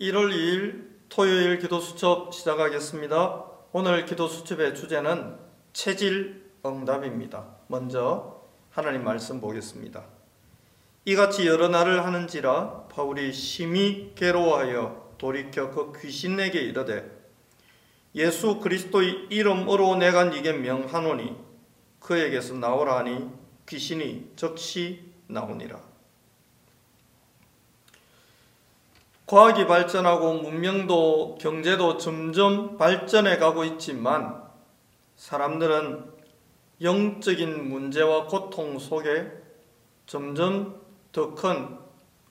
1월 2일 토요일 기도 수첩 시작하겠습니다. 오늘 기도 수첩의 주제는 체질 응답입니다. 먼저 하나님 말씀 보겠습니다. 이같이 여러 날을 하는지라 바울이 심히 괴로워하여 돌이켜 그 귀신에게 이르되 예수 그리스도의 이름으로 내가 네게 명하노니 그에게서 나오라 하니 귀신이 즉시 나오니라. 과학이 발전하고 문명도 경제도 점점 발전해 가고 있지만 사람들은 영적인 문제와 고통 속에 점점 더 큰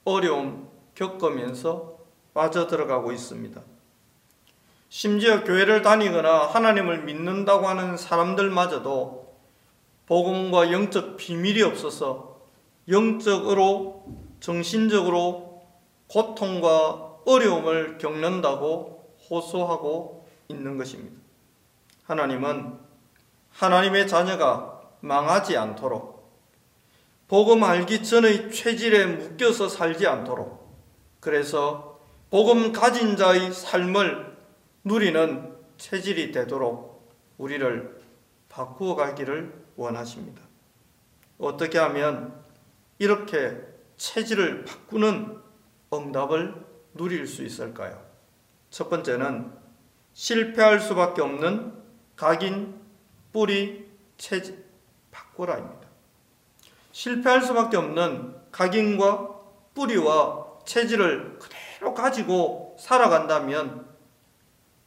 어려움 겪으면서 빠져들어가고 있습니다. 심지어 교회를 다니거나 하나님을 믿는다고 하는 사람들마저도 복음과 영적 비밀이 없어서 영적으로 정신적으로 고통과 어려움을 겪는다고 호소하고 있는 것입니다. 하나님은 하나님의 자녀가 망하지 않도록 복음 알기 전의 체질에 묶여서 살지 않도록 그래서 복음 가진 자의 삶을 누리는 체질이 되도록 우리를 바꾸어 가기를 원하십니다. 어떻게 하면 이렇게 체질을 바꾸는 응답을 누릴 수 있을까요? 첫 번째는 실패할 수밖에 없는 각인, 뿌리, 체질 바꾸라입니다. 실패할 수밖에 없는 각인과 뿌리와 체질을 그대로 가지고 살아간다면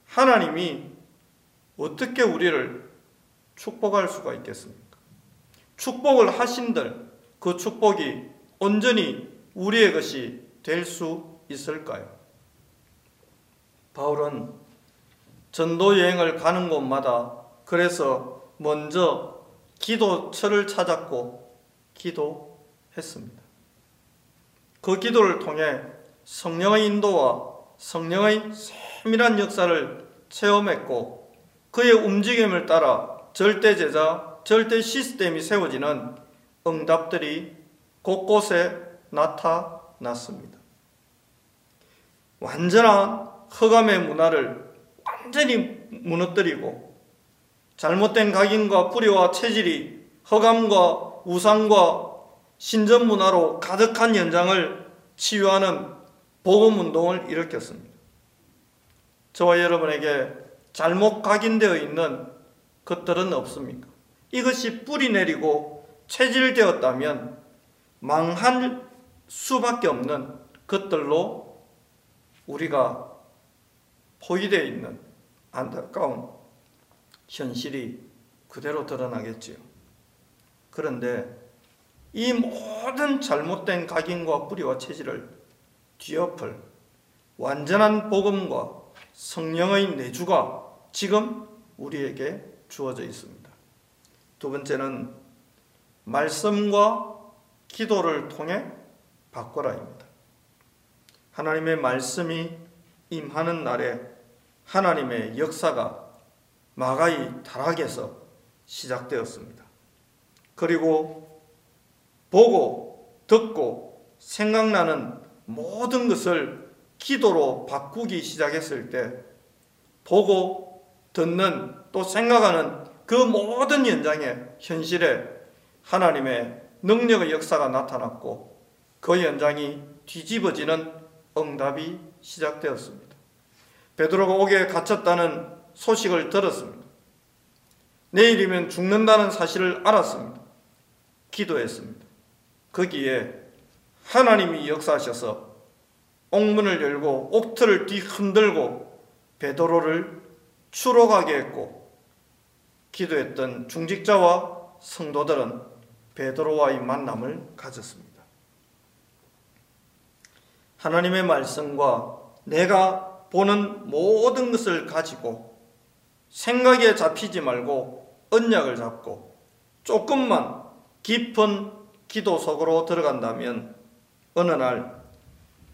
하나님이 어떻게 우리를 축복할 수가 있겠습니까? 축복을 하신들 그 축복이 온전히 우리의 것이 될 수 있을까요? 바울은 전도 여행을 가는 곳마다 그래서 먼저 기도처를 찾았고 기도했습니다. 그 기도를 통해 성령의 인도와 성령의 세밀한 역사를 체험했고 그의 움직임을 따라 절대 제자, 절대 시스템이 세워지는 응답들이 곳곳에 나타 났습니다. 완전한 흑암의 문화를 완전히 무너뜨리고 잘못된 각인과 뿌리와 체질이 흑암과 우상과 신전 문화로 가득한 현장을 치유하는 복음 운동을 일으켰습니다. 저와 여러분에게 잘못 각인되어 있는 것들은 없습니까? 이것이 뿌리 내리고 체질되었다면 망할 수밖에 없는 것들로 우리가 포위되어 있는 안타까운 현실이 그대로 드러나겠지요. 그런데 이 모든 잘못된 각인과 뿌리와 체질을 뒤엎을 완전한 복음과 성령의 내주가 지금 우리에게 주어져 있습니다. 두 번째는 말씀과 기도를 통해 바꿔라입니다. 하나님의 말씀이 임하는 날에 하나님의 역사가 마가이 타락에서 시작되었습니다. 그리고 보고 듣고 생각나는 모든 것을 기도로 바꾸기 시작했을 때 보고 듣는 또 생각하는 그 모든 현장에 현실에 하나님의 능력의 역사가 나타났고 그 현장이 뒤집어지는 응답이 시작되었습니다. 베드로가 옥에 갇혔다는 소식을 들었습니다. 내일이면 죽는다는 사실을 알았습니다. 기도했습니다. 거기에 하나님이 역사하셔서 옥문을 열고 옥틀을 뒤흔들고 베드로를 추록하게 했고 기도했던 중직자와 성도들은 베드로와의 만남을 가졌습니다. 하나님의 말씀과 내가 보는 모든 것을 가지고 생각에 잡히지 말고 언약을 잡고 조금만 깊은 기도 속으로 들어간다면 어느 날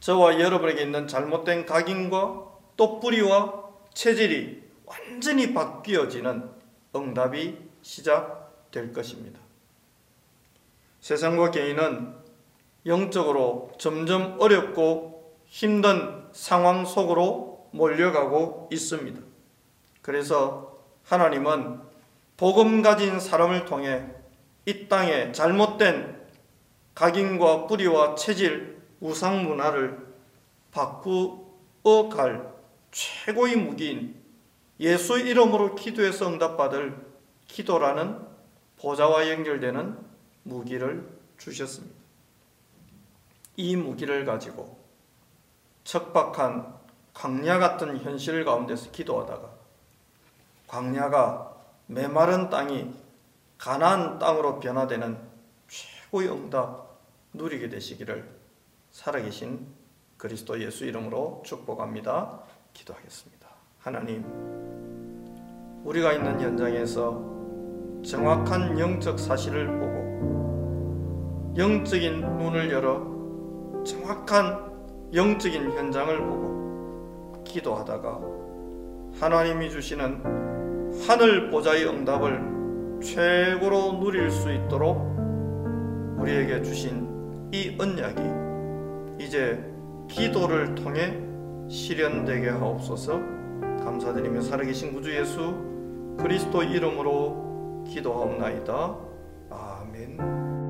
저와 여러분에게 있는 잘못된 각인과 또 뿌리와 체질이 완전히 바뀌어지는 응답이 시작될 것입니다. 세상과 개인은 영적으로 점점 어렵고 힘든 상황 속으로 몰려가고 있습니다. 그래서 하나님은 복음 가진 사람을 통해 이 땅에 잘못된 각인과 뿌리와 체질, 우상 문화를 바꾸어 갈 최고의 무기인 예수 이름으로 기도해서 응답받을 기도라는 보좌와 연결되는 무기를 주셨습니다. 이 무기를 가지고 척박한 광야 같은 현실 가운데서 기도하다가 광야가 메마른 땅이 가나안 땅으로 변화되는 최고의 응답 누리게 되시기를 살아계신 그리스도 예수 이름으로 축복합니다. 기도하겠습니다. 하나님, 우리가 있는 현장에서 정확한 영적 사실을 보고 영적인 눈을 열어 정확한 영적인 현장을 보고 기도하다가 하나님이 주시는 하늘 보좌의 응답을 최고로 누릴 수 있도록 우리에게 주신 이 언약이 이제 기도를 통해 실현되게 하옵소서 감사드리며 살아계신 구주 예수 그리스도 이름으로 기도하옵나이다. 아멘.